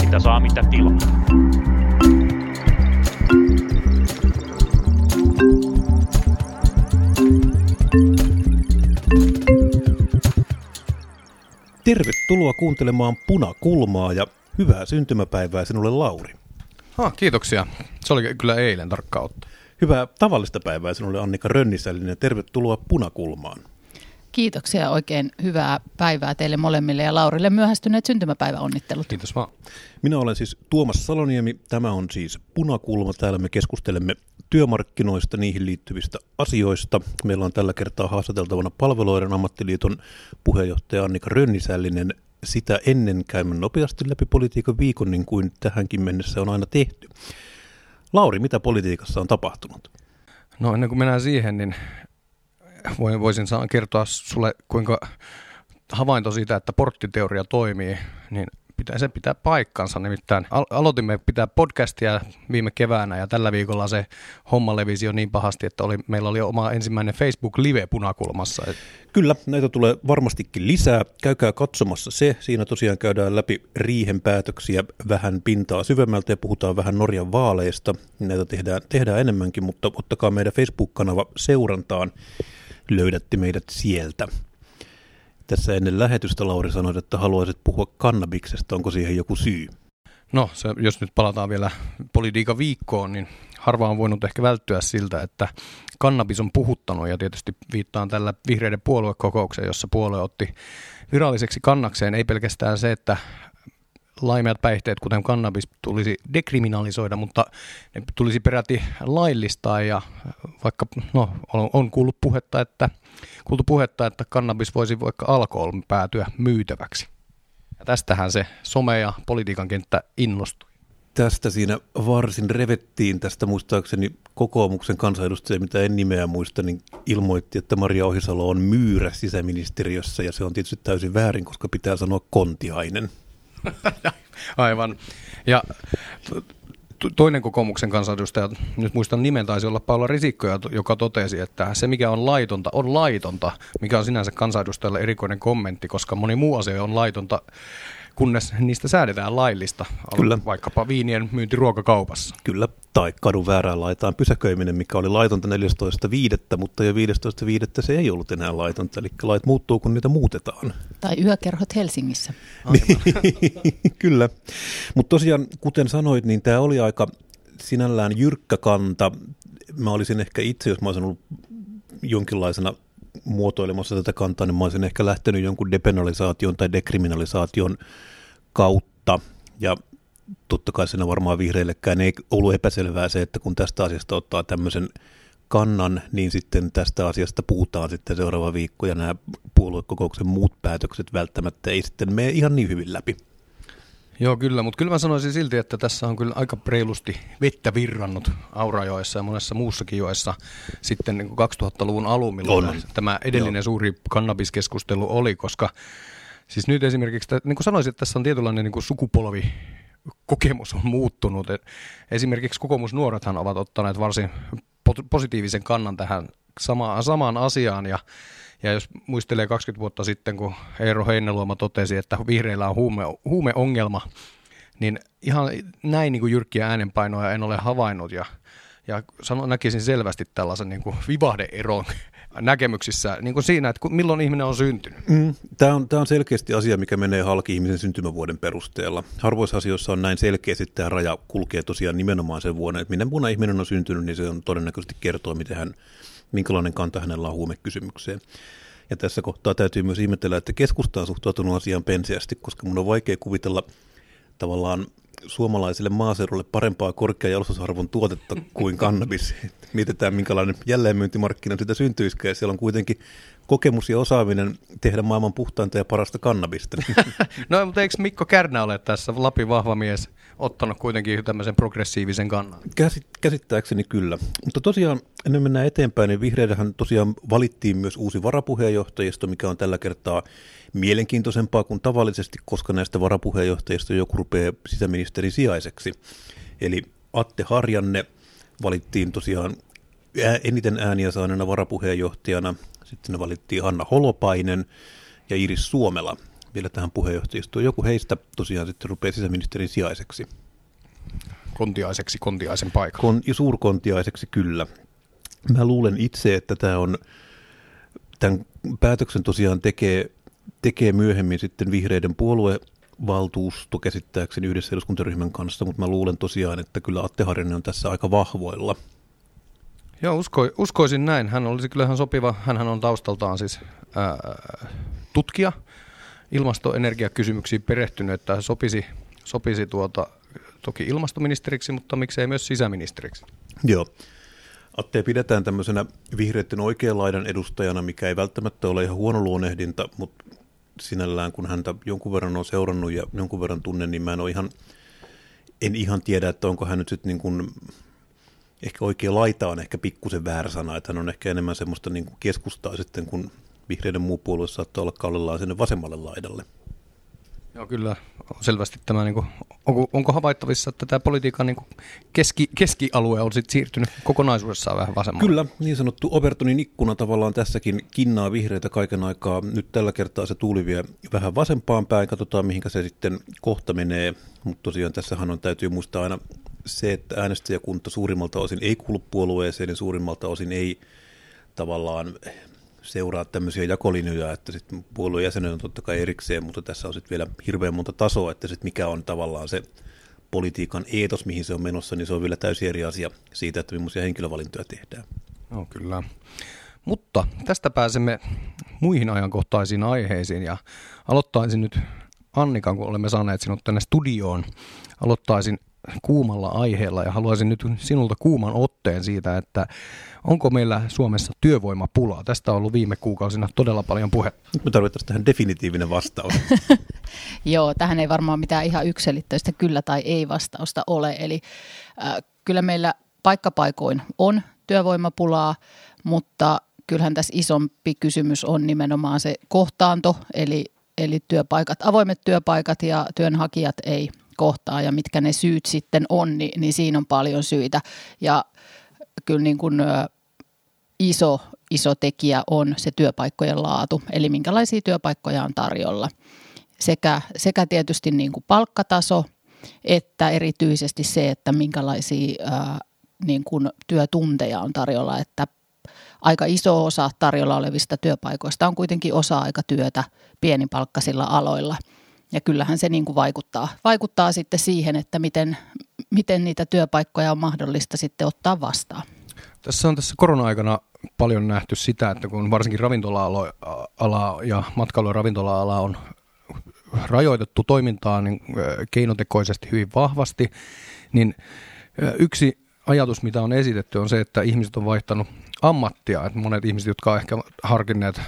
Mitä saa, mitä tilaa. Tervetuloa kuuntelemaan Punakulmaa ja hyvää syntymäpäivää sinulle Lauri. Ah, kiitoksia. Se oli kyllä eilen tarkka otto. Hyvää tavallista päivää sinulle Annika Rönnisällinen ja tervetuloa Punakulmaan. Kiitoksia oikein hyvää päivää teille molemmille ja Laurille myöhästyneet syntymäpäiväonnittelut. Kiitos vaan. Minä olen siis Tuomas Saloniemi. Tämä on siis Punakulma. Täällä me keskustelemme työmarkkinoista, niihin liittyvistä asioista. Meillä on tällä kertaa haastateltavana palveluiden ammattiliiton puheenjohtaja Annika Rönnisällinen. Sitä ennen käymme nopeasti läpi politiikan viikon, niin kuin tähänkin mennessä on aina tehty. Lauri, mitä politiikassa on tapahtunut? No ennen kuin mennään siihen, niin voisin kertoa sulle, kuinka havainto siitä, että porttiteoria toimii, niin pitää, se pitää paikkansa. Nimittäin al- aloitimme pitää podcastia viime keväänä ja tällä viikolla se homma levisi jo niin pahasti, että oli, meillä oli oma ensimmäinen Facebook Live punakulmassa. Kyllä, näitä tulee varmastikin lisää. Käykää katsomassa se. Siinä tosiaan käydään läpi riihen päätöksiä vähän pintaa syvemmältä ja puhutaan vähän Norjan vaaleista. Näitä tehdään, tehdään enemmänkin, mutta ottakaa meidän Facebook-kanava seurantaan. Löydätte meidät sieltä. Tässä ennen lähetystä Lauri sanoi, että haluaisit puhua kannabiksesta. Onko siihen joku syy? No, se, jos nyt palataan vielä politiikan viikkoon, niin harva on voinut ehkä välttyä siltä, että kannabis on puhuttanut ja tietysti viittaan tällä vihreiden puoluekokoukseen, jossa puolue otti viralliseksi kannakseen ei pelkästään se, että laimeat päihteet, kuten kannabis, tulisi dekriminalisoida, mutta ne tulisi peräti laillistaa ja vaikka no, on, kuullut puhetta, että, kuultu puhetta, että kannabis voisi vaikka alkohol päätyä myytäväksi. Ja tästähän se some- ja politiikan kenttä innostui. Tästä siinä varsin revettiin tästä muistaakseni kokoomuksen kansanedustaja, mitä en nimeä muista, niin ilmoitti, että Maria Ohisalo on myyrä sisäministeriössä ja se on tietysti täysin väärin, koska pitää sanoa kontiainen. Aivan. Ja toinen kokoomuksen kansanedustaja, nyt muistan nimen, taisi olla Paula Risikko, joka totesi, että se mikä on laitonta, on laitonta, mikä on sinänsä kansanedustajalle erikoinen kommentti, koska moni muu asia on laitonta kunnes niistä säädetään laillista, Kyllä. vaikkapa viinien myynti ruokakaupassa. Kyllä, tai kadun väärään laitaan pysäköiminen, mikä oli laitonta 14.5., mutta jo 15.5. se ei ollut enää laitonta, eli lait muuttuu, kun niitä muutetaan. Tai yökerhot Helsingissä. Kyllä, mutta tosiaan, kuten sanoit, niin tämä oli aika sinällään jyrkkä kanta. Mä olisin ehkä itse, jos mä olisin ollut jonkinlaisena muotoilemassa tätä kantaa, niin mä olisin ehkä lähtenyt jonkun depenalisaation tai dekriminalisaation kautta. Ja totta kai siinä varmaan vihreillekään ei ollut epäselvää se, että kun tästä asiasta ottaa tämmöisen kannan, niin sitten tästä asiasta puhutaan sitten seuraava viikko ja nämä puoluekokouksen muut päätökset välttämättä ei sitten mene ihan niin hyvin läpi. Joo, kyllä, mutta kyllä mä sanoisin silti, että tässä on kyllä aika reilusti vettä virrannut Aurajoessa ja monessa muussakin joessa sitten niin 2000-luvun alun, milloin on. tämä edellinen Joo. suuri kannabiskeskustelu oli, koska siis nyt esimerkiksi, niin kuin sanoisin, että tässä on tietynlainen niin kuin sukupolvi kokemus on muuttunut. Et esimerkiksi kokoomusnuorethan ovat ottaneet varsin positiivisen kannan tähän samaan, samaan asiaan ja ja jos muistelee 20 vuotta sitten, kun Eero Heinäluoma totesi, että vihreillä on huume, huumeongelma, niin ihan näin niin kuin jyrkkiä äänenpainoja en ole havainnut ja, ja sano, näkisin selvästi tällaisen niin kuin vivahdeeron näkemyksissä niin kuin siinä, että milloin ihminen on syntynyt. Mm, tämä, on, tämä on selkeästi asia, mikä menee halki ihmisen syntymävuoden perusteella. Harvoissa asioissa on näin selkeästi tämä raja kulkee tosiaan nimenomaan sen vuonna, että minne vuonna ihminen on syntynyt, niin se on todennäköisesti kertoo, miten hän minkälainen kanta hänellä on huumekysymykseen. Ja tässä kohtaa täytyy myös ihmetellä, että keskusta on suhtautunut asiaan penseästi, koska mun on vaikea kuvitella tavallaan suomalaiselle maaseudulle parempaa korkean jalostusarvon tuotetta kuin kannabis. Mietitään, minkälainen jälleenmyyntimarkkina sitä syntyisikään. Siellä on kuitenkin kokemus ja osaaminen tehdä maailman puhtainta ja parasta kannabista. no, mutta eikö Mikko Kärnä ole tässä, Lapin vahva mies, ottanut kuitenkin tämmöisen progressiivisen kannan? Käsit, käsittääkseni kyllä. Mutta tosiaan, ennen mennään eteenpäin, niin vihreidähän tosiaan valittiin myös uusi varapuheenjohtajisto, mikä on tällä kertaa mielenkiintoisempaa kuin tavallisesti, koska näistä varapuheenjohtajista joku rupeaa sisäministerin sijaiseksi. Eli Atte Harjanne valittiin tosiaan eniten ääniä saaneena varapuheenjohtajana. Sitten valittiin Hanna Holopainen ja Iris Suomela vielä tähän puheenjohtajistoon. Joku heistä tosiaan sitten rupeaa sisäministerin sijaiseksi. Kontiaiseksi, kontiaisen paikan. Kon, suurkontiaiseksi kyllä. Mä luulen itse, että tämä on, tämän päätöksen tosiaan tekee, tekee myöhemmin sitten vihreiden puolue valtuusto käsittääkseni yhdessä eduskuntaryhmän kanssa, mutta mä luulen tosiaan, että kyllä Atte Harjanne on tässä aika vahvoilla. Joo, usko, uskoisin näin. Hän olisi kyllä ihan sopiva. Hän on taustaltaan siis ää, tutkija, ilmastoenergiakysymyksiin perehtynyt, että sopisi, sopisi tuota, toki ilmastoministeriksi, mutta miksei myös sisäministeriksi. Joo. Atte pidetään tämmöisenä vihreiden oikean laidan edustajana, mikä ei välttämättä ole ihan huono luonehdinta, mutta sinällään kun häntä jonkun verran on seurannut ja jonkun verran tunnen, niin mä en ole ihan, en ihan tiedä, että onko hän nyt sitten niin kuin, ehkä oikea laita on ehkä pikkusen väärä sana, että hän on ehkä enemmän semmoista niin kuin keskustaa sitten, kun vihreiden muu puolue saattaa olla kallellaan sinne vasemmalle laidalle. Joo, kyllä selvästi tämä, niin kuin, onko, onko havaittavissa, että tämä politiikan niin kuin keski, keskialue on sitten siirtynyt kokonaisuudessaan vähän vasemmalle? Kyllä, niin sanottu Obertonin ikkuna tavallaan tässäkin kinnaa vihreitä kaiken aikaa. Nyt tällä kertaa se tuuli vie vähän vasempaan päin, katsotaan mihinkä se sitten kohta menee. Mutta tosiaan tässähän on, täytyy muistaa aina se, että äänestäjäkunta suurimmalta osin ei kuulu puolueeseen, niin suurimmalta osin ei tavallaan seuraa tämmöisiä jakolinjoja, että sitten puolueen jäsenen on totta kai erikseen, mutta tässä on sitten vielä hirveän monta tasoa, että sitten mikä on tavallaan se politiikan eetos, mihin se on menossa, niin se on vielä täysin eri asia siitä, että millaisia henkilövalintoja tehdään. No kyllä. Mutta tästä pääsemme muihin ajankohtaisiin aiheisiin ja aloittaisin nyt Annikan, kun olemme saaneet sinut tänne studioon. Aloittaisin kuumalla aiheella ja haluaisin nyt sinulta kuuman otteen siitä, että onko meillä Suomessa työvoimapulaa? Tästä on ollut viime kuukausina todella paljon puhetta. Nyt me tarvittaisiin tähän definitiivinen vastaus. Joo, tähän ei varmaan mitään ihan yksilitteistä kyllä tai ei vastausta ole. Eli äh, kyllä meillä paikkapaikoin on työvoimapulaa, mutta kyllähän tässä isompi kysymys on nimenomaan se kohtaanto, eli, eli työpaikat, avoimet työpaikat ja työnhakijat ei kohtaa ja mitkä ne syyt sitten on, niin, niin siinä on paljon syitä. Ja kyllä niin kuin, iso, iso tekijä on se työpaikkojen laatu, eli minkälaisia työpaikkoja on tarjolla. Sekä, sekä tietysti niin kuin palkkataso, että erityisesti se, että minkälaisia ää, niin kuin työtunteja on tarjolla, että aika iso osa tarjolla olevista työpaikoista on kuitenkin osa-aikatyötä pienipalkkaisilla aloilla – ja kyllähän se niin kuin vaikuttaa, vaikuttaa sitten siihen, että miten, miten niitä työpaikkoja on mahdollista sitten ottaa vastaan. Tässä on tässä korona-aikana paljon nähty sitä, että kun varsinkin ravintola-ala ja matkailu- ja ravintola-ala on rajoitettu toimintaa niin keinotekoisesti hyvin vahvasti, niin yksi ajatus, mitä on esitetty, on se, että ihmiset on vaihtanut ammattia. Että monet ihmiset, jotka ovat ehkä harkinneet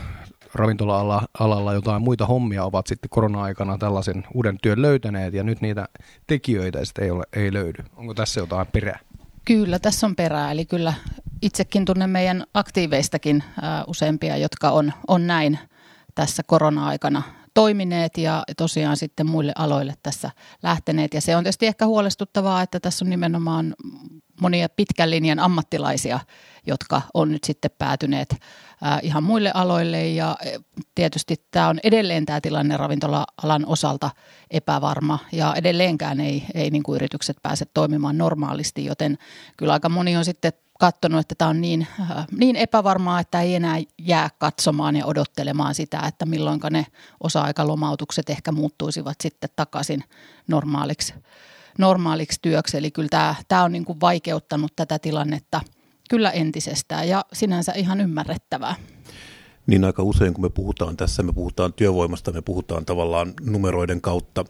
ravintola-alalla jotain muita hommia ovat sitten korona-aikana tällaisen uuden työn löytäneet ja nyt niitä tekijöitä sitten ei, ole, ei löydy. Onko tässä jotain perää? Kyllä, tässä on perää. Eli kyllä itsekin tunnen meidän aktiiveistakin ää, useampia, jotka on, on näin tässä korona-aikana toimineet ja tosiaan sitten muille aloille tässä lähteneet. Ja se on tietysti ehkä huolestuttavaa, että tässä on nimenomaan monia pitkän linjan ammattilaisia, jotka on nyt sitten päätyneet ihan muille aloille. Ja e, tietysti tämä on edelleen tämä tilanne ravintola-alan osalta epävarma ja edelleenkään ei, ei niin kuin yritykset pääse toimimaan normaalisti, joten kyllä aika moni on sitten katsonut, että tämä on niin, niin epävarmaa, että ei enää jää katsomaan ja odottelemaan sitä, että milloin ne osa-aikalomautukset ehkä muuttuisivat sitten takaisin normaaliksi, normaaliksi työksi. Eli kyllä tämä, tämä on niin kuin vaikeuttanut tätä tilannetta – kyllä entisestään ja sinänsä ihan ymmärrettävää. Niin aika usein, kun me puhutaan tässä, me puhutaan työvoimasta, me puhutaan tavallaan numeroiden kautta,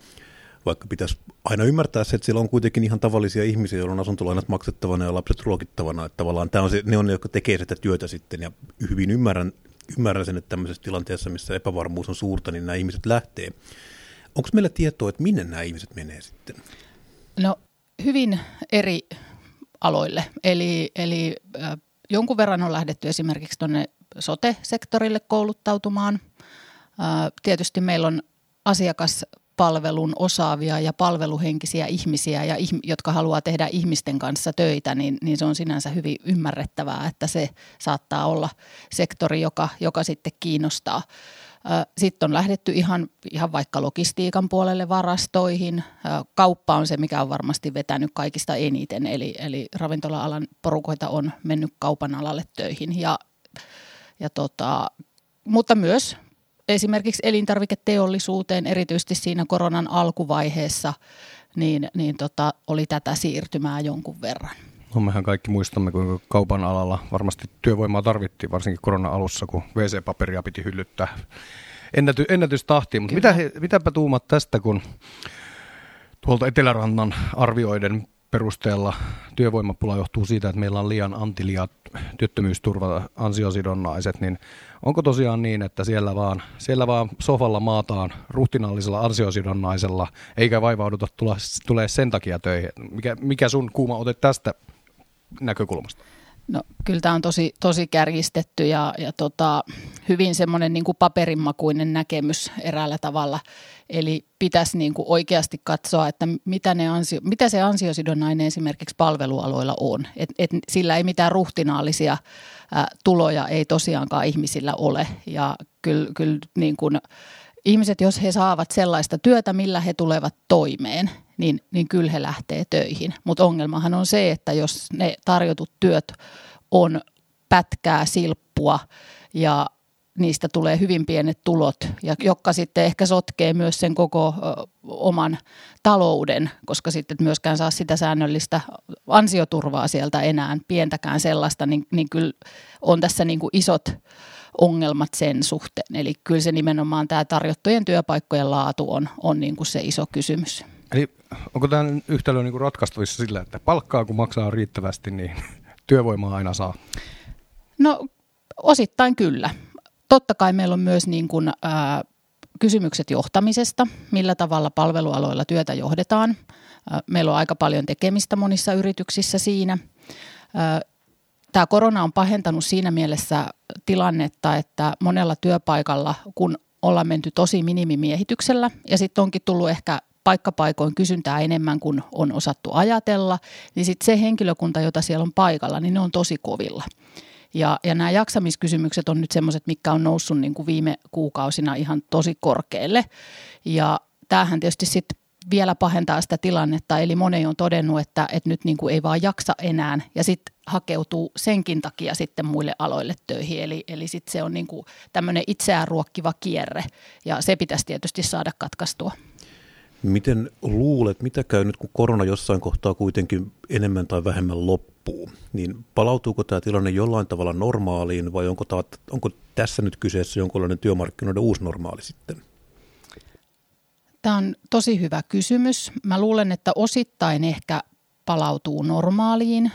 vaikka pitäisi aina ymmärtää se, että siellä on kuitenkin ihan tavallisia ihmisiä, joilla on asuntolainat maksettavana ja lapset ruokittavana. Että tavallaan tämä on se, ne on ne, jotka tekee sitä työtä sitten ja hyvin ymmärrän, ymmärrän sen, että tämmöisessä tilanteessa, missä epävarmuus on suurta, niin nämä ihmiset lähtee. Onko meillä tietoa, että minne nämä ihmiset menee sitten? No hyvin eri aloille. Eli, eli jonkun verran on lähdetty esimerkiksi tuonne sote-sektorille kouluttautumaan. Tietysti meillä on asiakas, palvelun osaavia ja palveluhenkisiä ihmisiä, ja jotka haluaa tehdä ihmisten kanssa töitä, niin, niin se on sinänsä hyvin ymmärrettävää, että se saattaa olla sektori, joka, joka sitten kiinnostaa. Sitten on lähdetty ihan, ihan vaikka logistiikan puolelle varastoihin. Kauppa on se, mikä on varmasti vetänyt kaikista eniten, eli, eli ravintola-alan porukoita on mennyt kaupan alalle töihin. Ja, ja tota, mutta myös esimerkiksi elintarviketeollisuuteen, erityisesti siinä koronan alkuvaiheessa, niin, niin tota, oli tätä siirtymää jonkun verran. No mehän kaikki muistamme, kuinka kaupan alalla varmasti työvoimaa tarvittiin, varsinkin korona-alussa, kun WC-paperia piti hyllyttää ennäty, ennätystahtiin. Mutta mitä, mitäpä tuumat tästä, kun tuolta Etelärannan arvioiden perusteella työvoimapula johtuu siitä, että meillä on liian antiliat työttömyysturva ansiosidonnaiset, niin onko tosiaan niin, että siellä vaan, siellä vaan sofalla maataan ruhtinallisella ansiosidonnaisella, eikä vaivauduta tulla, tulee sen takia töihin? Mikä, mikä sun kuuma ote tästä näkökulmasta? No kyllä tämä on tosi, tosi kärjistetty ja, ja tota, hyvin semmoinen niin paperinmakuinen näkemys eräällä tavalla. Eli pitäisi niin kuin oikeasti katsoa, että mitä, ne ansio, mitä se ansiosidonnainen esimerkiksi palvelualoilla on. Et, et sillä ei mitään ruhtinaallisia ä, tuloja ei tosiaankaan ihmisillä ole. Ja kyllä, kyllä niin kuin, ihmiset, jos he saavat sellaista työtä, millä he tulevat toimeen, niin, niin kyllä he lähtee töihin. Mutta ongelmahan on se, että jos ne tarjotut työt on pätkää, silppua ja niistä tulee hyvin pienet tulot, ja jotka sitten ehkä sotkee myös sen koko oman talouden, koska sitten myöskään saa sitä säännöllistä ansioturvaa sieltä enää, pientäkään sellaista, niin, niin kyllä on tässä niin kuin isot ongelmat sen suhteen. Eli kyllä se nimenomaan tämä tarjottujen työpaikkojen laatu on, on niin kuin se iso kysymys. Eli onko tämä yhtälö niin kuin ratkaistavissa sillä, että palkkaa kun maksaa riittävästi, niin työvoimaa aina saa? No osittain kyllä. Totta kai meillä on myös niin kuin, ää, kysymykset johtamisesta, millä tavalla palvelualoilla työtä johdetaan. Meillä on aika paljon tekemistä monissa yrityksissä siinä. Tämä korona on pahentanut siinä mielessä tilannetta, että monella työpaikalla, kun ollaan menty tosi minimimiehityksellä ja sitten onkin tullut ehkä paikkapaikoin kysyntää enemmän kuin on osattu ajatella, niin sitten se henkilökunta, jota siellä on paikalla, niin ne on tosi kovilla. Ja, ja nämä jaksamiskysymykset on nyt semmoiset, mitkä on noussut niin kuin viime kuukausina ihan tosi korkealle. Ja tämähän tietysti sitten vielä pahentaa sitä tilannetta, eli moni on todennut, että, että nyt niin kuin ei vaan jaksa enää ja sitten hakeutuu senkin takia sitten muille aloille töihin. Eli, eli sitten se on niin kuin tämmöinen itseään ruokkiva kierre ja se pitäisi tietysti saada katkaistua. Miten luulet, mitä käy nyt, kun korona jossain kohtaa kuitenkin enemmän tai vähemmän loppuu, niin palautuuko tämä tilanne jollain tavalla normaaliin vai onko, ta, onko tässä nyt kyseessä jonkinlainen työmarkkinoiden uusi normaali sitten? Tämä on tosi hyvä kysymys. Mä luulen, että osittain ehkä palautuu normaaliin,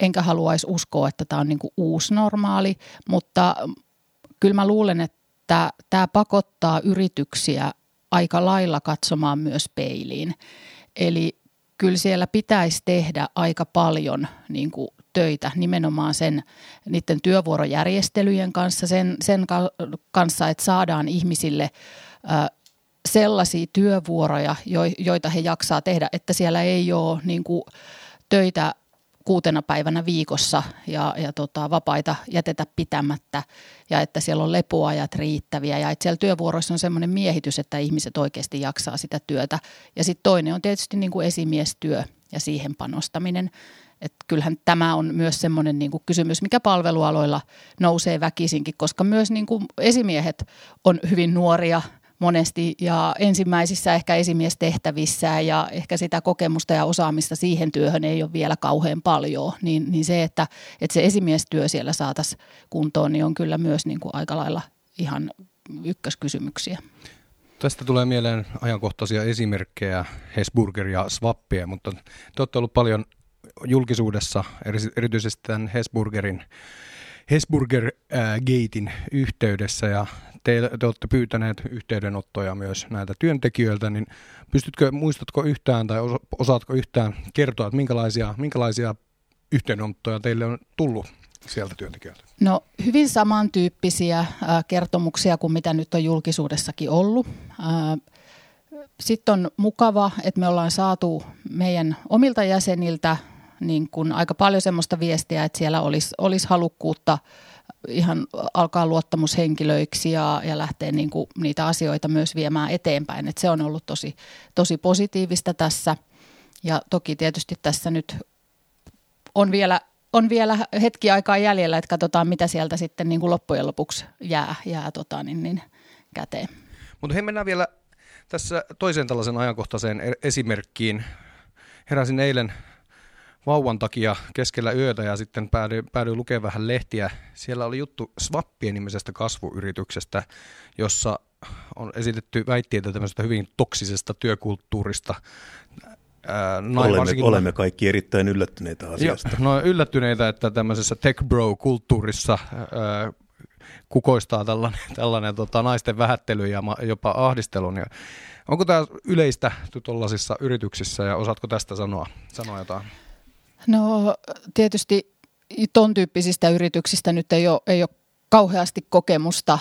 enkä haluaisi uskoa, että tämä on niin kuin uusi normaali, mutta kyllä mä luulen, että tämä pakottaa yrityksiä aika lailla katsomaan myös peiliin. Eli kyllä siellä pitäisi tehdä aika paljon niin kuin töitä nimenomaan sen niiden työvuorojärjestelyjen kanssa, sen, sen kanssa, että saadaan ihmisille sellaisia työvuoroja, joita he jaksaa tehdä, että siellä ei ole niin kuin töitä kuutena päivänä viikossa ja, ja tota, vapaita jätetä pitämättä ja että siellä on lepoajat riittäviä ja että siellä työvuoroissa on semmoinen miehitys, että ihmiset oikeasti jaksaa sitä työtä. Ja sitten toinen on tietysti niin kuin esimiestyö ja siihen panostaminen. Et kyllähän tämä on myös semmoinen niin kuin kysymys, mikä palvelualoilla nousee väkisinkin, koska myös niin kuin esimiehet on hyvin nuoria – monesti ja ensimmäisissä ehkä esimiestehtävissä ja ehkä sitä kokemusta ja osaamista siihen työhön ei ole vielä kauhean paljon, niin, niin se, että, että se esimiestyö siellä saataisiin kuntoon, niin on kyllä myös niin kuin aika lailla ihan ykköskysymyksiä. Tästä tulee mieleen ajankohtaisia esimerkkejä, Hesburger ja Swappia, mutta te olette ollut paljon julkisuudessa, erityisesti tämän Hesburgerin Hesburger äh, Gatein yhteydessä ja te, te olette pyytäneet yhteydenottoja myös näiltä työntekijöiltä, niin pystytkö, muistatko yhtään tai osaatko yhtään kertoa, että minkälaisia, minkälaisia yhteydenottoja teille on tullut sieltä työntekijöiltä? No hyvin samantyyppisiä äh, kertomuksia kuin mitä nyt on julkisuudessakin ollut. Äh, Sitten on mukava, että me ollaan saatu meidän omilta jäseniltä niin kuin aika paljon semmoista viestiä, että siellä olisi, olisi halukkuutta ihan alkaa luottamushenkilöiksi ja, ja lähteä niin kuin niitä asioita myös viemään eteenpäin. Et se on ollut tosi, tosi positiivista tässä. Ja toki tietysti tässä nyt on vielä, on vielä hetki aikaa jäljellä, että katsotaan mitä sieltä sitten niin kuin loppujen lopuksi jää, jää tota, niin, niin, käteen. Mutta he mennään vielä tässä toiseen tällaisen ajankohtaiseen e- esimerkkiin. Heräsin eilen vauvan takia keskellä yötä ja sitten päädyin, päädyin lukemaan vähän lehtiä. Siellä oli juttu Swappien nimisestä kasvuyrityksestä, jossa on esitetty väitteitä tämmöisestä hyvin toksisesta työkulttuurista. Ää, olemme, varsinkin, olemme kaikki erittäin yllättyneitä asiasta. Jo, no yllättyneitä, että tämmöisessä tech bro-kulttuurissa ää, kukoistaa tällainen, tällainen tota, naisten vähättely ja jopa ahdistelu. Niin onko tämä yleistä tuollaisissa yrityksissä ja osaatko tästä sanoa, sanoa jotain? No tietysti ton tyyppisistä yrityksistä nyt ei ole, ei ole kauheasti kokemusta,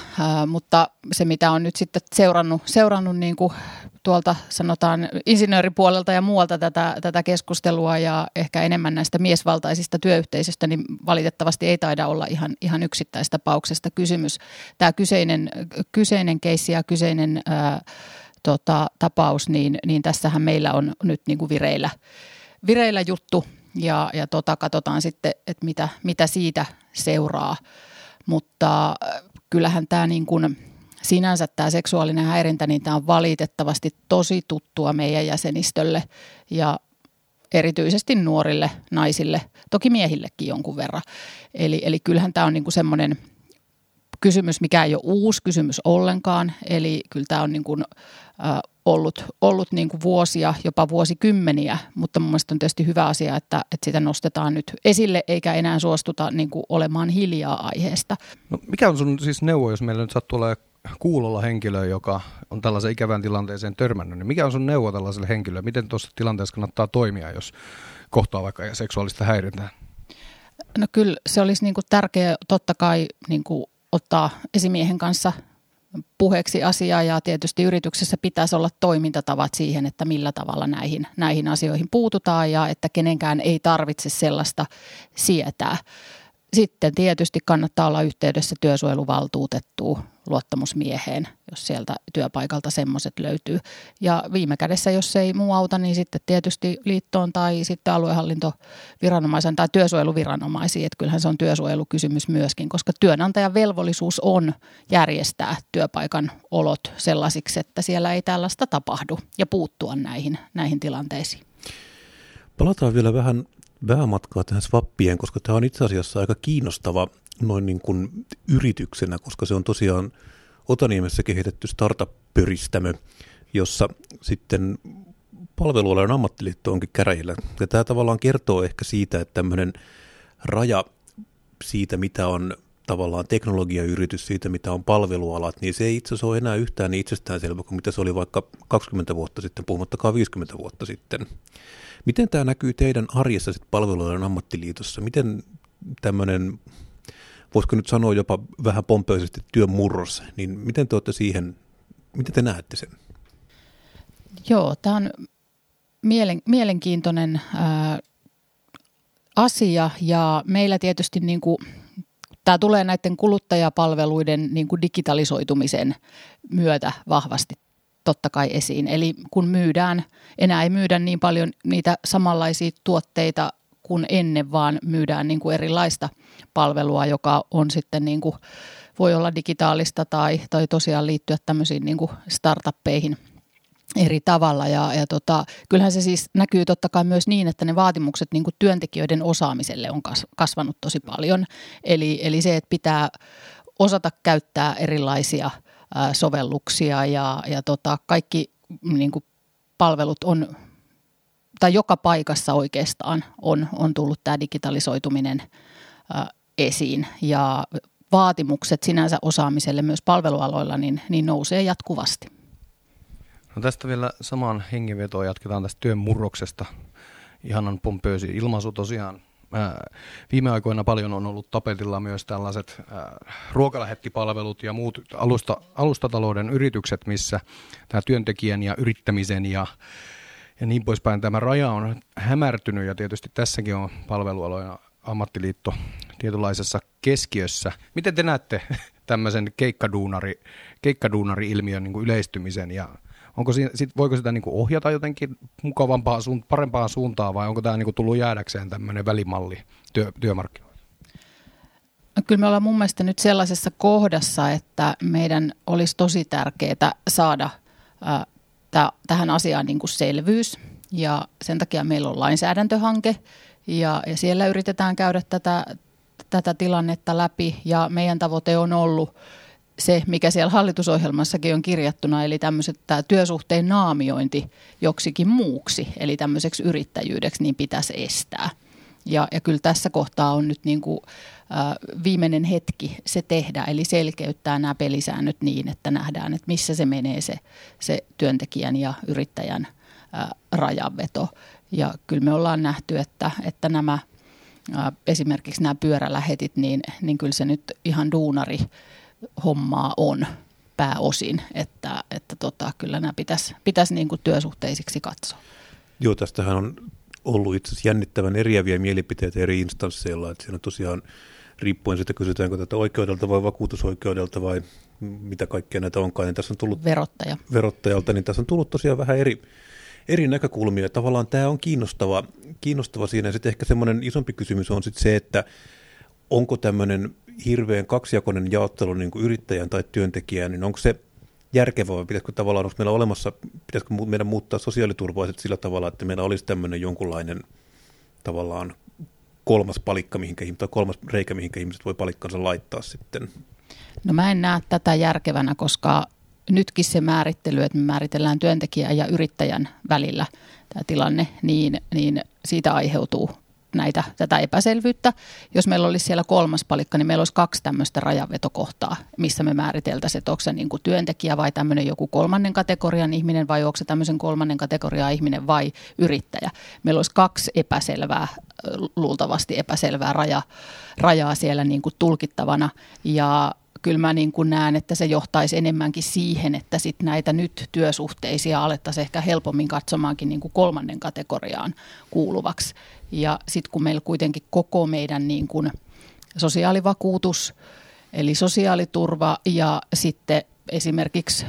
mutta se mitä on nyt sitten seurannut, seurannut niin kuin tuolta sanotaan insinööripuolelta ja muualta tätä, tätä keskustelua ja ehkä enemmän näistä miesvaltaisista työyhteisöistä, niin valitettavasti ei taida olla ihan, ihan yksittäistapauksesta kysymys. Tämä kyseinen, kyseinen keissi ja kyseinen ää, tota, tapaus, niin, niin tässähän meillä on nyt niin kuin vireillä, vireillä juttu ja, ja tota, katsotaan sitten, että mitä, mitä siitä seuraa. Mutta äh, kyllähän tämä niin kuin, sinänsä tämä seksuaalinen häirintä, niin tämä on valitettavasti tosi tuttua meidän jäsenistölle ja erityisesti nuorille naisille, toki miehillekin jonkun verran. Eli, eli kyllähän tämä on niin kuin semmoinen kysymys, mikä ei ole uusi kysymys ollenkaan. Eli kyllä tämä on niin kuin, äh, ollut, ollut niin kuin vuosia, jopa vuosikymmeniä, mutta mun mielestä on tietysti hyvä asia, että, että sitä nostetaan nyt esille, eikä enää suostuta niin kuin olemaan hiljaa aiheesta. No, mikä on sun siis neuvo, jos meillä nyt sattuu olemaan kuulolla henkilö, joka on tällaisen ikävän tilanteeseen törmännyt, niin mikä on sun neuvo tällaiselle henkilölle? Miten tuossa tilanteessa kannattaa toimia, jos kohtaa vaikka seksuaalista häirintää? No kyllä se olisi niin kuin tärkeää totta kai niin kuin ottaa esimiehen kanssa puheeksi asiaa ja tietysti yrityksessä pitäisi olla toimintatavat siihen, että millä tavalla näihin, näihin asioihin puututaan ja että kenenkään ei tarvitse sellaista sietää. Sitten tietysti kannattaa olla yhteydessä työsuojeluvaltuutettuun luottamusmieheen, jos sieltä työpaikalta semmoiset löytyy. Ja viime kädessä, jos ei muu auta, niin sitten tietysti liittoon tai sitten aluehallintoviranomaisen tai työsuojeluviranomaisiin. Että kyllähän se on työsuojelukysymys myöskin, koska työnantajan velvollisuus on järjestää työpaikan olot sellaisiksi, että siellä ei tällaista tapahdu ja puuttua näihin, näihin tilanteisiin. Palataan vielä vähän vähän matkaa tähän swappien, koska tämä on itse asiassa aika kiinnostava noin niin kuin yrityksenä, koska se on tosiaan Otaniemessä kehitetty startup-pyristämö, jossa sitten palvelualan ammattiliitto onkin käräjillä. Ja tämä tavallaan kertoo ehkä siitä, että tämmöinen raja siitä, mitä on tavallaan teknologiayritys, siitä mitä on palvelualat, niin se ei itse asiassa ole enää yhtään niin itsestäänselvä kuin mitä se oli vaikka 20 vuotta sitten, puhumattakaan 50 vuotta sitten. Miten tämä näkyy teidän arjessa sitten palveluiden ammattiliitossa? Miten tämmöinen, voisiko nyt sanoa jopa vähän pompöisesti työn murros, niin miten te olette siihen, miten te näette sen? Joo, tämä on mielen, mielenkiintoinen ää, asia ja meillä tietysti niin kuin, tämä tulee näiden kuluttajapalveluiden niin kuin digitalisoitumisen myötä vahvasti totta kai esiin. Eli kun myydään, enää ei myydä niin paljon niitä samanlaisia tuotteita kuin ennen, vaan myydään niin kuin erilaista palvelua, joka on sitten niin kuin, voi olla digitaalista tai, tai tosiaan liittyä tämmöisiin niin kuin startuppeihin eri tavalla. Ja, ja tota, kyllähän se siis näkyy totta kai myös niin, että ne vaatimukset niin työntekijöiden osaamiselle on kasvanut tosi paljon. Eli, eli se, että pitää osata käyttää erilaisia – sovelluksia ja, ja tota, kaikki niin kuin palvelut on, tai joka paikassa oikeastaan on, on tullut tämä digitalisoituminen esiin ja vaatimukset sinänsä osaamiselle myös palvelualoilla niin, niin nousee jatkuvasti. No tästä vielä samaan hengenvetoon jatketaan tästä työn murroksesta. Ihanan pompöösi ilmaisu tosiaan viime aikoina paljon on ollut tapetilla myös tällaiset ruokalähettipalvelut ja muut alusta, alustatalouden yritykset, missä tämä työntekijän ja yrittämisen ja ja niin poispäin. Tämä raja on hämärtynyt ja tietysti tässäkin on palvelualojen ammattiliitto tietynlaisessa keskiössä. Miten te näette tämmöisen keikkaduunari, keikkaduunari-ilmiön niin yleistymisen ja onko siinä, sit, voiko sitä niin kuin ohjata jotenkin mukavampaan, parempaan suuntaan vai onko tämä niin kuin tullut jäädäkseen tämmöinen välimalli työ, työmarkkinoilla? No, kyllä me ollaan mun mielestä nyt sellaisessa kohdassa, että meidän olisi tosi tärkeää saada ää, t- tähän asiaan niin kuin selvyys ja sen takia meillä on lainsäädäntöhanke ja, ja siellä yritetään käydä tätä, tätä tilannetta läpi ja meidän tavoite on ollut se, mikä siellä hallitusohjelmassakin on kirjattuna, eli tämmöiset tämä työsuhteen naamiointi joksikin muuksi, eli tämmöiseksi yrittäjyydeksi, niin pitäisi estää. Ja, ja kyllä tässä kohtaa on nyt niin kuin, äh, viimeinen hetki se tehdä, eli selkeyttää nämä pelisäännöt niin, että nähdään, että missä se menee se, se työntekijän ja yrittäjän äh, rajanveto. Ja kyllä me ollaan nähty, että, että nämä äh, esimerkiksi nämä pyörälähetit, niin, niin kyllä se nyt ihan duunari hommaa on pääosin, että, että tota, kyllä nämä pitäisi, pitäisi niin kuin työsuhteisiksi katsoa. Joo, tästähän on ollut itse asiassa jännittävän eriäviä mielipiteitä eri instansseilla, että siinä tosiaan riippuen siitä, kysytäänkö tätä oikeudelta vai vakuutusoikeudelta vai mitä kaikkea näitä onkaan, niin tässä on tullut Verottaja. verottajalta, niin tässä on tullut tosiaan vähän eri, eri näkökulmia. Tavallaan tämä on kiinnostava, kiinnostava siinä. Sitten ehkä semmoinen isompi kysymys on sitten se, että onko tämmöinen hirveän kaksijakoinen jaottelu niin kuin yrittäjän tai työntekijän, niin onko se järkevää vai pitäisikö tavallaan, onko meillä olemassa, pitäisikö meidän muuttaa sosiaaliturvaiset sillä tavalla, että meillä olisi tämmöinen jonkunlainen tavallaan kolmas palikka, mihinkä, tai kolmas reikä, mihinkä ihmiset voi palikkansa laittaa sitten? No mä en näe tätä järkevänä, koska nytkin se määrittely, että me määritellään työntekijän ja yrittäjän välillä tämä tilanne, niin, niin siitä aiheutuu näitä, tätä epäselvyyttä. Jos meillä olisi siellä kolmas palikka, niin meillä olisi kaksi tämmöistä rajanvetokohtaa, missä me määriteltäisiin, että onko se niin kuin työntekijä vai tämmöinen joku kolmannen kategorian ihminen vai onko se tämmöisen kolmannen kategorian ihminen vai yrittäjä. Meillä olisi kaksi epäselvää, luultavasti epäselvää raja, rajaa siellä niin kuin tulkittavana ja kyllä mä niin näen, että se johtaisi enemmänkin siihen, että sit näitä nyt työsuhteisia alettaisiin ehkä helpommin katsomaankin niin kuin kolmannen kategoriaan kuuluvaksi. Ja sitten kun meillä kuitenkin koko meidän niin kuin sosiaalivakuutus, eli sosiaaliturva ja sitten esimerkiksi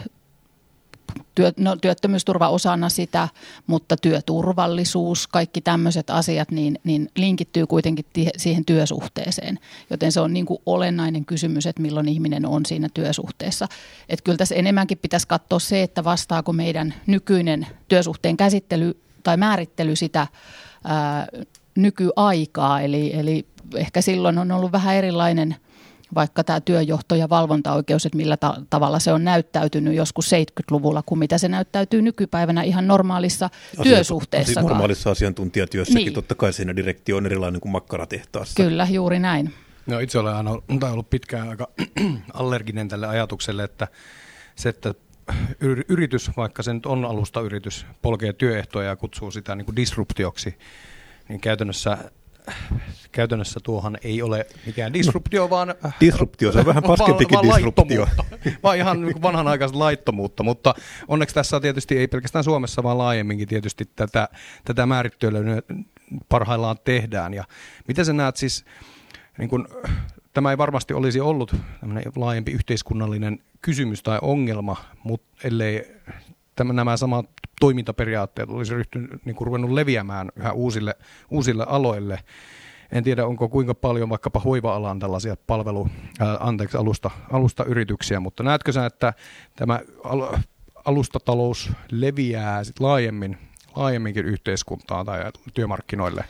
työ, no, työttömyysturva osana sitä, mutta työturvallisuus, kaikki tämmöiset asiat, niin, niin linkittyy kuitenkin siihen työsuhteeseen. Joten se on niin kuin olennainen kysymys, että milloin ihminen on siinä työsuhteessa. Että kyllä tässä enemmänkin pitäisi katsoa se, että vastaako meidän nykyinen työsuhteen käsittely tai määrittely sitä ää, nykyaikaa. Eli, eli ehkä silloin on ollut vähän erilainen – vaikka tämä työjohto- ja valvontaoikeus, että millä ta- tavalla se on näyttäytynyt joskus 70-luvulla, kuin mitä se näyttäytyy nykypäivänä ihan normaalissa Asiat, työsuhteessa. Normaalissa asiantuntijatyössäkin niin. totta kai siinä direktio on erilainen kuin makkaratehtaassa. Kyllä, juuri näin. No itse olen aina ollut pitkään aika allerginen tälle ajatukselle, että se, että yritys, vaikka se nyt on alusta yritys, polkee työehtoja ja kutsuu sitä niin kuin disruptioksi, niin käytännössä käytännössä tuohan ei ole mikään disruptio, no, vaan... Disruptio, se on vähän paskempikin vaan, disruptio. Vaan ihan niin vanhanaikaista laittomuutta, mutta onneksi tässä tietysti ei pelkästään Suomessa, vaan laajemminkin tietysti tätä, tätä määrittelyä parhaillaan tehdään. Ja miten sä näet siis, niin kun, tämä ei varmasti olisi ollut laajempi yhteiskunnallinen kysymys tai ongelma, mutta ellei tämä, nämä samat toimintaperiaatteet olisi ryhtynyt, niin kuin ruvennut leviämään yhä uusille, uusille aloille. En tiedä, onko kuinka paljon vaikkapa hoiva-alan tällaisia palvelu, ää, anteeksi, alusta, alusta-yrityksiä, mutta näetkö sä, että tämä al, alustatalous leviää sit laajemmin, laajemminkin yhteiskuntaan tai työmarkkinoille,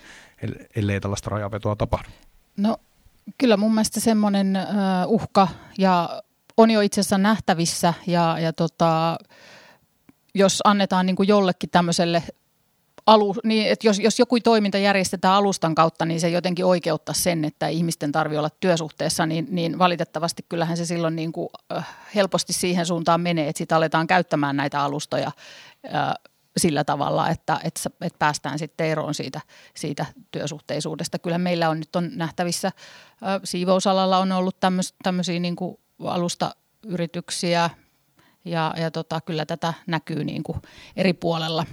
ellei tällaista rajavetoa tapahdu? No kyllä mun mielestä semmoinen uh, uhka ja on jo itse asiassa nähtävissä ja, ja tota, jos annetaan niin kuin jollekin tämmöiselle alu, niin että jos, jos joku toiminta järjestetään alustan kautta, niin se jotenkin oikeuttaa sen, että ihmisten tarvii olla työsuhteessa, niin, niin valitettavasti kyllähän se silloin niin kuin, äh, helposti siihen suuntaan menee, että sitten aletaan käyttämään näitä alustoja äh, sillä tavalla, että, että, että päästään sitten eroon siitä, siitä työsuhteisuudesta. Kyllä meillä on nyt on nähtävissä, siivousalalla on ollut tämmöisiä niin alustayrityksiä ja, ja tota, kyllä tätä näkyy niin kuin eri puolella.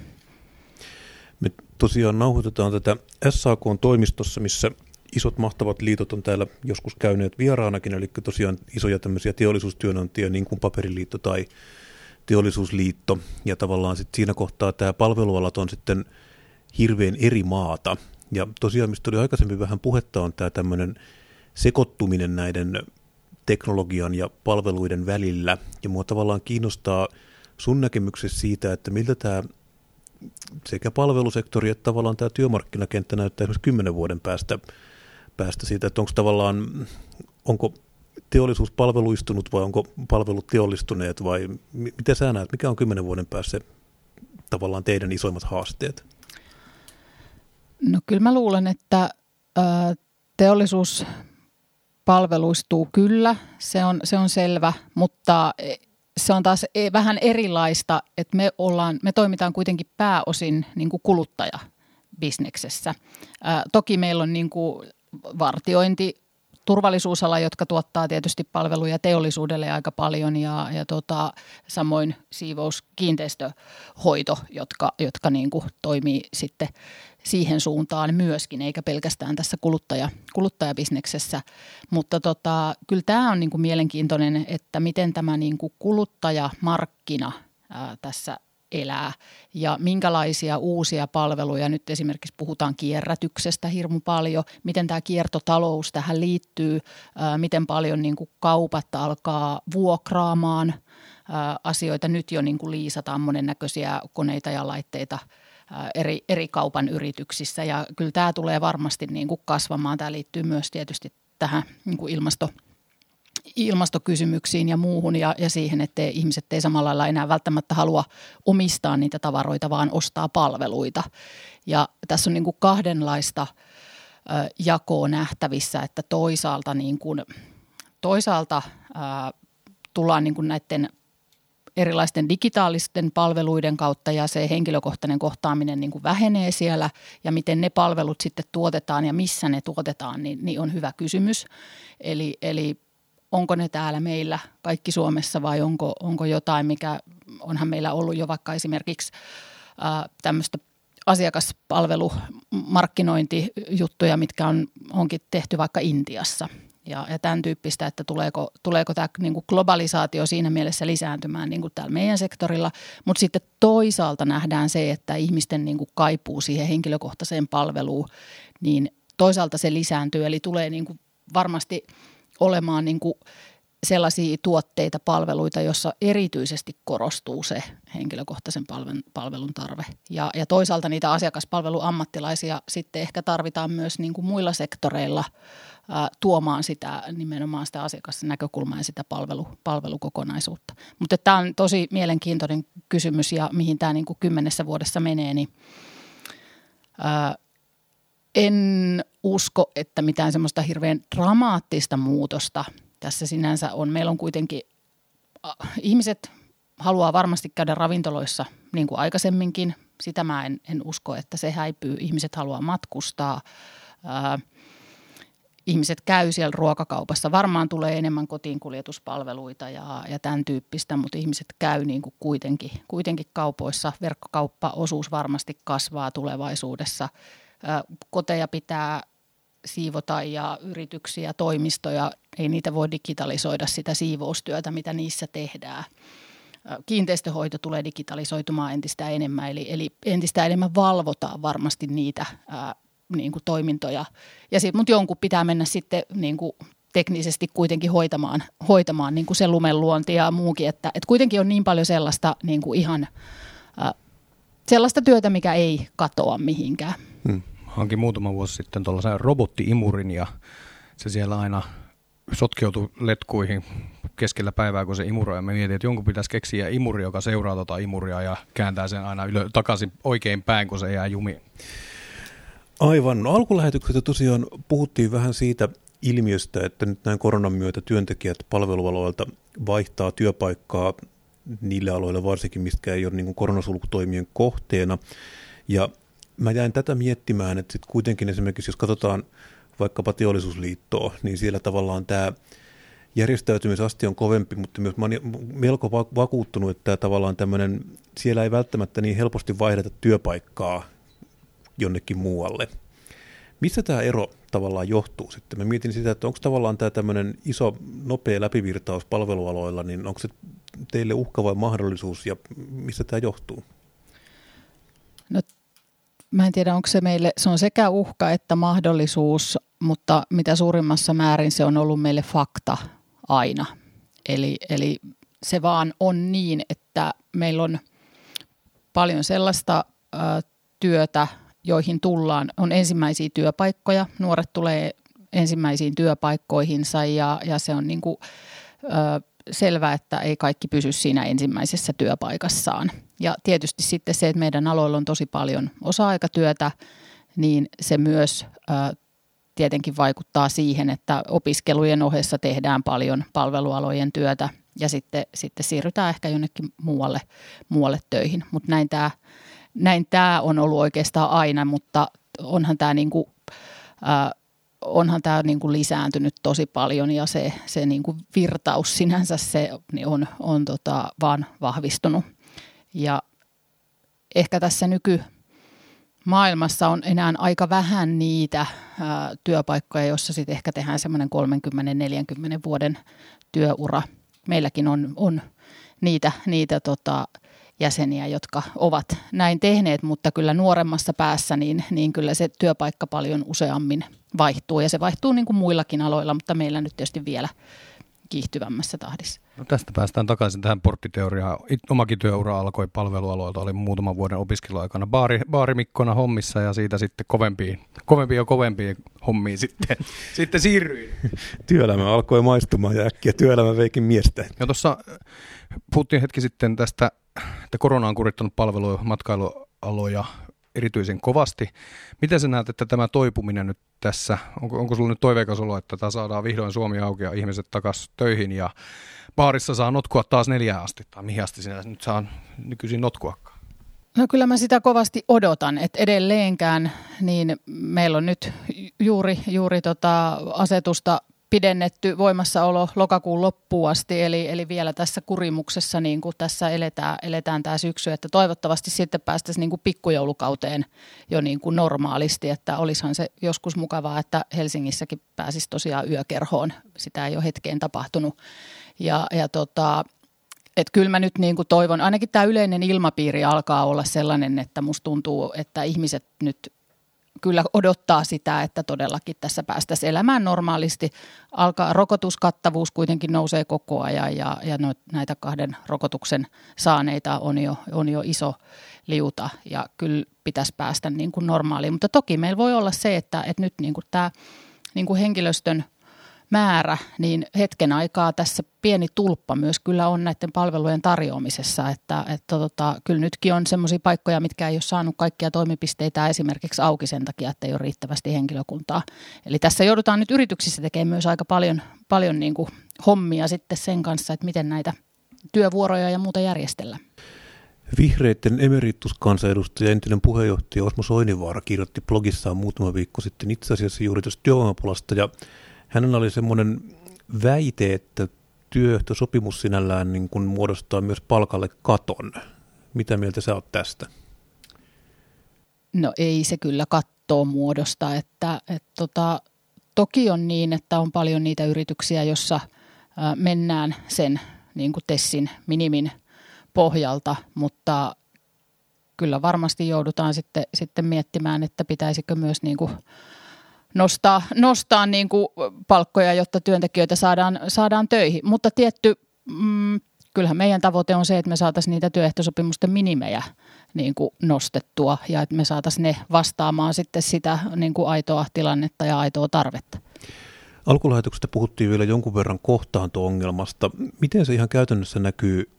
Me tosiaan nauhoitetaan tätä SAK-toimistossa, missä isot mahtavat liitot on täällä joskus käyneet vieraanakin, eli tosiaan isoja tämmöisiä teollisuustyönantajia, niin kuin Paperiliitto tai Teollisuusliitto, ja tavallaan sit siinä kohtaa tämä palvelualat on sitten hirveän eri maata. Ja tosiaan, mistä oli aikaisemmin vähän puhetta, on tämä tämmöinen sekoittuminen näiden teknologian ja palveluiden välillä. Ja mua tavallaan kiinnostaa sun näkemyksessä siitä, että miltä tämä sekä palvelusektori että tavallaan tämä työmarkkinakenttä näyttää esimerkiksi kymmenen vuoden päästä, päästä siitä, että onko tavallaan, onko teollisuus palveluistunut vai onko palvelut teollistuneet vai miten sä näet, mikä on kymmenen vuoden päässä tavallaan teidän isoimmat haasteet? No kyllä mä luulen, että teollisuus palveluistuu kyllä, se on, se on selvä, mutta e, se on taas e, vähän erilaista, että me, ollaan, me toimitaan kuitenkin pääosin niin kuin kuluttajabisneksessä. Ää, toki meillä on niin kuin vartiointi, turvallisuusala, jotka tuottaa tietysti palveluja teollisuudelle aika paljon ja, ja tota, samoin siivous, kiinteistöhoito, jotka, jotka niin kuin toimii sitten siihen suuntaan myöskin, eikä pelkästään tässä kuluttaja, kuluttajabisneksessä. Mutta tota, kyllä tämä on niin kuin mielenkiintoinen, että miten tämä niin kuin kuluttajamarkkina ää, tässä elää ja minkälaisia uusia palveluja, nyt esimerkiksi puhutaan kierrätyksestä hirmu paljon, miten tämä kiertotalous tähän liittyy, ää, miten paljon niin kuin kaupat alkaa vuokraamaan ää, asioita, nyt jo niin kuin liisataan monennäköisiä koneita ja laitteita – eri, eri kaupan yrityksissä ja kyllä tämä tulee varmasti niin kuin kasvamaan. Tämä liittyy myös tietysti tähän niin kuin ilmasto, ilmastokysymyksiin ja muuhun ja, ja siihen, että ihmiset ei samalla lailla enää välttämättä halua omistaa niitä tavaroita, vaan ostaa palveluita. Ja tässä on niin kuin kahdenlaista ö, jakoa nähtävissä, että toisaalta, niin kuin, toisaalta ö, tullaan niin kuin näiden erilaisten digitaalisten palveluiden kautta ja se henkilökohtainen kohtaaminen niin kuin vähenee siellä ja miten ne palvelut sitten tuotetaan ja missä ne tuotetaan, niin, niin on hyvä kysymys. Eli, eli onko ne täällä meillä kaikki Suomessa vai onko, onko jotain, mikä onhan meillä ollut jo vaikka esimerkiksi ää, tämmöistä asiakaspalvelumarkkinointijuttuja, mitkä on, onkin tehty vaikka Intiassa – ja, ja tämän tyyppistä, että tuleeko, tuleeko tämä niin kuin globalisaatio siinä mielessä lisääntymään niin kuin täällä meidän sektorilla. Mutta sitten toisaalta nähdään se, että ihmisten niin kuin kaipuu siihen henkilökohtaiseen palveluun, niin toisaalta se lisääntyy. Eli tulee niin kuin varmasti olemaan niin kuin sellaisia tuotteita, palveluita, jossa erityisesti korostuu se henkilökohtaisen palvelun, palvelun tarve. Ja, ja toisaalta niitä asiakaspalveluammattilaisia sitten ehkä tarvitaan myös niin kuin muilla sektoreilla – tuomaan sitä nimenomaan sitä asiakasnäkökulmaa ja sitä palvelu, palvelukokonaisuutta. Mutta tämä on tosi mielenkiintoinen kysymys ja mihin tämä niin kuin kymmenessä vuodessa menee, niin ää, en usko, että mitään semmoista hirveän dramaattista muutosta tässä sinänsä on. Meillä on kuitenkin, ihmiset haluaa varmasti käydä ravintoloissa niin kuin aikaisemminkin. Sitä mä en, en usko, että se häipyy. Ihmiset haluaa matkustaa. Ää, ihmiset käy siellä ruokakaupassa. Varmaan tulee enemmän kotiin kuljetuspalveluita ja, ja tämän tyyppistä, mutta ihmiset käy niin kuin kuitenkin, kuitenkin kaupoissa. Verkkokauppaosuus varmasti kasvaa tulevaisuudessa. Koteja pitää siivota ja yrityksiä, toimistoja, ei niitä voi digitalisoida sitä siivoustyötä, mitä niissä tehdään. Kiinteistöhoito tulee digitalisoitumaan entistä enemmän, eli, eli entistä enemmän valvotaan varmasti niitä niin kuin toimintoja. Ja sit, mutta jonkun pitää mennä sitten niin kuin teknisesti kuitenkin hoitamaan, hoitamaan niin kuin se lumenluonti ja muukin, että, että kuitenkin on niin paljon sellaista niin kuin ihan äh, sellaista työtä, mikä ei katoa mihinkään. Hmm. Hankin muutama vuosi sitten tuollaisen robottiimurin ja se siellä aina sotkeutui letkuihin keskellä päivää, kun se imuroi. Ja mä mietin, että jonkun pitäisi keksiä imuri, joka seuraa tuota imuria ja kääntää sen aina ylö, takaisin oikein päin, kun se jää jumiin. Aivan. No, alkulähetyksessä tosiaan puhuttiin vähän siitä ilmiöstä, että nyt näin koronan myötä työntekijät palvelualoilta vaihtaa työpaikkaa niille aloille varsinkin, mistä ei ole niin koronasulkutoimien kohteena. Ja mä jäin tätä miettimään, että sitten kuitenkin esimerkiksi jos katsotaan vaikkapa teollisuusliittoa, niin siellä tavallaan tämä järjestäytymisasti on kovempi, mutta myös mä olen melko vakuuttunut, että tavallaan tämmöinen, siellä ei välttämättä niin helposti vaihdeta työpaikkaa jonnekin muualle. Missä tämä ero tavallaan johtuu sitten? Mä mietin sitä, että onko tavallaan tämä tämmöinen iso, nopea läpivirtaus palvelualoilla, niin onko se teille uhka vai mahdollisuus ja missä tämä johtuu? Mä en tiedä, onko se meille, se on sekä uhka että mahdollisuus, mutta mitä suurimmassa määrin se on ollut meille fakta aina. Eli, eli se vaan on niin, että meillä on paljon sellaista ö, työtä, joihin tullaan, on ensimmäisiä työpaikkoja. Nuoret tulee ensimmäisiin työpaikkoihinsa ja, ja se on niin kuin, ö, selvää, että ei kaikki pysy siinä ensimmäisessä työpaikassaan. Ja tietysti sitten se, että meidän aloilla on tosi paljon osa-aikatyötä, niin se myös tietenkin vaikuttaa siihen, että opiskelujen ohessa tehdään paljon palvelualojen työtä ja sitten, sitten siirrytään ehkä jonnekin muualle, muualle töihin. Mutta näin tämä näin tämä on ollut oikeastaan aina, mutta onhan tämä niin kuin, äh, onhan tämä niin kuin lisääntynyt tosi paljon ja se, se niin kuin virtaus sinänsä se niin on, on tota vaan vahvistunut. Ja ehkä tässä nyky maailmassa on enää aika vähän niitä ää, työpaikkoja, joissa sitten ehkä tehdään semmoinen 30-40 vuoden työura. Meilläkin on, on niitä, niitä tota, jäseniä, jotka ovat näin tehneet, mutta kyllä nuoremmassa päässä niin, niin kyllä se työpaikka paljon useammin vaihtuu ja se vaihtuu niin kuin muillakin aloilla, mutta meillä nyt tietysti vielä kiihtyvämmässä tahdissa. No tästä päästään takaisin tähän porttiteoriaan. Omakin työura alkoi palvelualoilta, oli muutaman vuoden opiskeluaikana baari, baarimikkona hommissa ja siitä sitten kovempiin, kovempiin ja kovempiin hommiin sitten, sitten siirryin. Työelämä alkoi maistumaan ja äkkiä työelämä veikin miestä. Ja tuossa puhuttiin hetki sitten tästä, että korona on kurittanut palvelu- matkailualoja erityisen kovasti. Miten sä näet, että tämä toipuminen nyt tässä, onko, onko sulla nyt toiveikas olo, että tämä saadaan vihdoin Suomi auki ja ihmiset takaisin töihin ja baarissa saa notkua taas neljään asti, tai mihin asti sinä nyt saa nykyisin notkuakaan? No kyllä mä sitä kovasti odotan, että edelleenkään niin meillä on nyt juuri, juuri tota asetusta pidennetty voimassaolo lokakuun loppuun asti, eli, eli vielä tässä kurimuksessa niin kuin tässä eletään, eletään tämä syksy, että toivottavasti sitten päästäisiin niin kuin pikkujoulukauteen jo niin kuin normaalisti, että olisihan se joskus mukavaa, että Helsingissäkin pääsisi tosiaan yökerhoon, sitä ei ole hetkeen tapahtunut. Ja, ja tota, että kyllä mä nyt niin kuin toivon, ainakin tämä yleinen ilmapiiri alkaa olla sellainen, että musta tuntuu, että ihmiset nyt kyllä odottaa sitä, että todellakin tässä päästäisiin elämään normaalisti. Alkaa, rokotuskattavuus kuitenkin nousee koko ajan ja, ja no, näitä kahden rokotuksen saaneita on jo, on jo iso liuta ja kyllä pitäisi päästä niin kuin normaaliin. Mutta toki meillä voi olla se, että, että nyt niin kuin tämä niin kuin henkilöstön – määrä, niin hetken aikaa tässä pieni tulppa myös kyllä on näiden palvelujen tarjoamisessa, että, että tota, kyllä nytkin on sellaisia paikkoja, mitkä ei ole saanut kaikkia toimipisteitä esimerkiksi auki sen takia, että ei ole riittävästi henkilökuntaa. Eli tässä joudutaan nyt yrityksissä tekemään myös aika paljon, paljon niin kuin hommia sitten sen kanssa, että miten näitä työvuoroja ja muuta järjestellä. Vihreiden emerituskansanedustaja, entinen puheenjohtaja Osmo Soinivaara kirjoitti blogissaan muutama viikko sitten itse asiassa juuri tuosta työvoimapulasta ja Hänellä oli semmoinen väite, että työehtosopimus sinällään niin kuin muodostaa myös palkalle katon. Mitä mieltä sä oot tästä? No ei se kyllä kattoa muodosta, että, että tota, toki on niin, että on paljon niitä yrityksiä, jossa mennään sen niin kuin Tessin minimin pohjalta, mutta kyllä varmasti joudutaan sitten, sitten miettimään, että pitäisikö myös niin kuin nostaa, nostaa niin kuin palkkoja, jotta työntekijöitä saadaan, saadaan töihin. Mutta tietty, mm, kyllähän meidän tavoite on se, että me saataisiin niitä työehtosopimusten minimejä niin kuin nostettua ja että me saataisiin ne vastaamaan sitten sitä niin kuin aitoa tilannetta ja aitoa tarvetta. Alkulähetyksestä puhuttiin vielä jonkun verran kohtaanto-ongelmasta. Miten se ihan käytännössä näkyy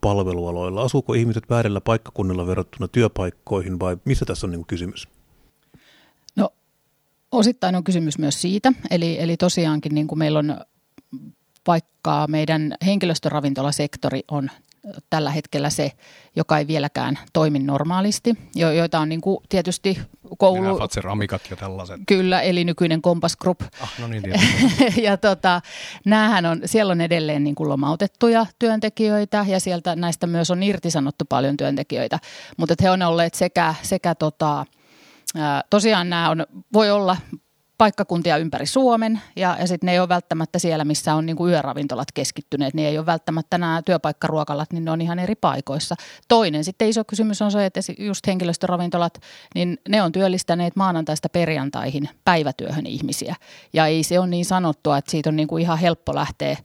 palvelualoilla? Asuuko ihmiset väärillä paikkakunnilla verrattuna työpaikkoihin vai missä tässä on niin kysymys? Osittain on kysymys myös siitä, eli, eli tosiaankin niin kuin meillä on vaikka meidän henkilöstöravintolasektori on tällä hetkellä se, joka ei vieläkään toimi normaalisti, jo, joita on niin kuin tietysti koulu... Nämä Fatser-amikat ja tällaiset. Kyllä, eli nykyinen Compass Group. Ah, no niin, ja tota, näähän on, siellä on edelleen niin kuin lomautettuja työntekijöitä ja sieltä näistä myös on irtisanottu paljon työntekijöitä, mutta he on olleet sekä, sekä tota, tosiaan nämä on, voi olla paikkakuntia ympäri Suomen ja, ja sitten ne ei ole välttämättä siellä, missä on niinku yöravintolat keskittyneet. Ne ei ole välttämättä nämä työpaikkaruokalat, niin ne on ihan eri paikoissa. Toinen sitten iso kysymys on se, että just henkilöstöravintolat, niin ne on työllistäneet maanantaista perjantaihin päivätyöhön ihmisiä. Ja ei se ole niin sanottua, että siitä on niinku ihan helppo lähteä,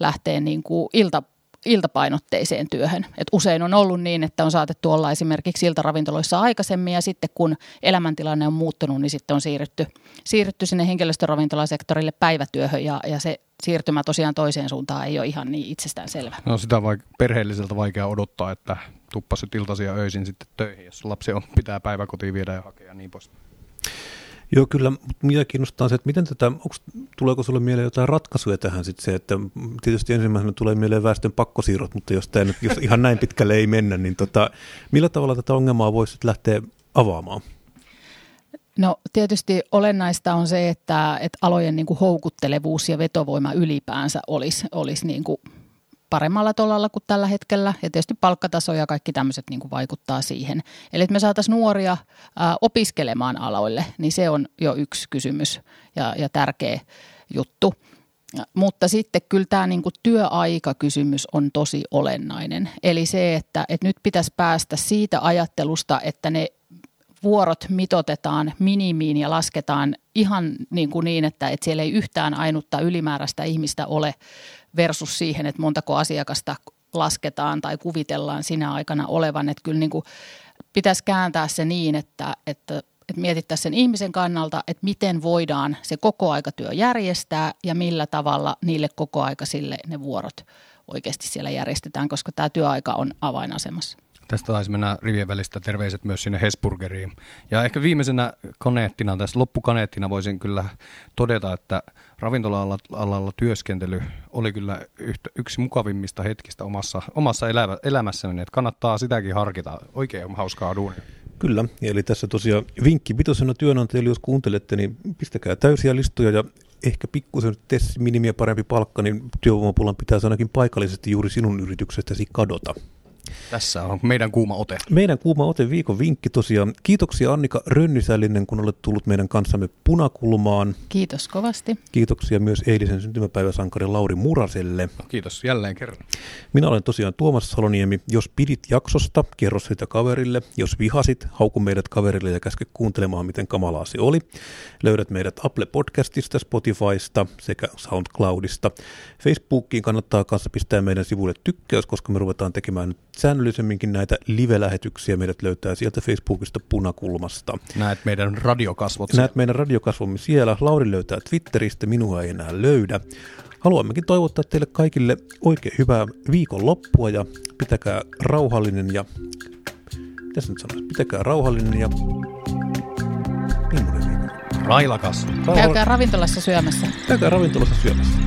lähteä niinku ilta iltapainotteiseen työhön. Et usein on ollut niin, että on saatettu olla esimerkiksi iltaravintoloissa aikaisemmin ja sitten kun elämäntilanne on muuttunut, niin sitten on siirrytty, siirrytty sinne henkilöstöravintolasektorille päivätyöhön ja, ja se siirtymä tosiaan toiseen suuntaan ei ole ihan niin itsestään selvä. No sitä on perheelliseltä vaikea odottaa, että tuppasit iltaisia öisin sitten töihin, jos lapsi on, pitää päiväkotiin viedä ja hakea ja niin pois. Joo, kyllä. Mitä kiinnostaa se, että miten tätä, onks, tuleeko sinulle mieleen jotain ratkaisuja tähän sitten se, että tietysti ensimmäisenä tulee mieleen väestön pakkosiirrot, mutta jos, tämä nyt, jos ihan näin pitkälle ei mennä, niin tota, millä tavalla tätä ongelmaa voisi lähteä avaamaan? No tietysti olennaista on se, että, että alojen niin kuin houkuttelevuus ja vetovoima ylipäänsä olisi, olisi niin kuin paremmalla tolalla kuin tällä hetkellä ja tietysti palkkataso ja kaikki tämmöiset niin kuin vaikuttaa siihen. Eli että me saataisiin nuoria ää, opiskelemaan aloille, niin se on jo yksi kysymys ja, ja tärkeä juttu. Mutta sitten kyllä tämä niin kuin työaikakysymys on tosi olennainen. Eli se, että, että nyt pitäisi päästä siitä ajattelusta, että ne vuorot mitotetaan minimiin ja lasketaan ihan niin, kuin niin että, että siellä ei yhtään ainutta ylimääräistä ihmistä ole versus siihen, että montako asiakasta lasketaan tai kuvitellaan sinä aikana olevan. Että kyllä niin kuin pitäisi kääntää se niin, että, että, että mietittäisiin sen ihmisen kannalta, että miten voidaan se kokoaikatyö järjestää ja millä tavalla niille kokoaikaisille ne vuorot oikeasti siellä järjestetään, koska tämä työaika on avainasemassa. Tästä taisi mennä rivien välistä terveiset myös sinne Hesburgeriin. Ja ehkä viimeisenä kaneettina, tässä loppukaneettina voisin kyllä todeta, että ravintola-alalla työskentely oli kyllä yhtä, yksi mukavimmista hetkistä omassa, omassa elämä, elämässäni, että kannattaa sitäkin harkita. Oikein hauskaa duunia. Kyllä, eli tässä tosiaan vinkki pitosena työnantajille, jos kuuntelette, niin pistäkää täysiä listoja ja ehkä pikkusen minimiä parempi palkka, niin työvoimapulan pitäisi ainakin paikallisesti juuri sinun yrityksestäsi kadota. Tässä on meidän kuuma ote. Meidän kuuma ote viikon vinkki tosiaan. Kiitoksia Annika Rönnysällinen, kun olet tullut meidän kanssamme punakulmaan. Kiitos kovasti. Kiitoksia myös eilisen syntymäpäiväsankari Lauri Muraselle. No, kiitos jälleen kerran. Minä olen tosiaan Tuomas Saloniemi. Jos pidit jaksosta, kerro sitä kaverille. Jos vihasit, hauku meidät kaverille ja käske kuuntelemaan, miten kamalaa se oli. Löydät meidät Apple Podcastista, Spotifysta sekä SoundCloudista. Facebookiin kannattaa kanssa pistää meidän sivuille tykkäys, koska me ruvetaan tekemään nyt säännöllisemminkin näitä live-lähetyksiä. Meidät löytää sieltä Facebookista punakulmasta. Näet meidän radiokasvot. Näet meidän radiokasvomme siellä. Lauri löytää Twitteristä, minua ei enää löydä. Haluammekin toivottaa teille kaikille oikein hyvää viikonloppua ja pitäkää rauhallinen ja... Mitä nyt sanoisi? Pitäkää rauhallinen ja... Millainen viikon? Railakas. Käykää ravintolassa syömässä. Käykää ravintolassa syömässä.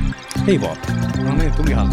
Hei vaan. No niin, tulihan.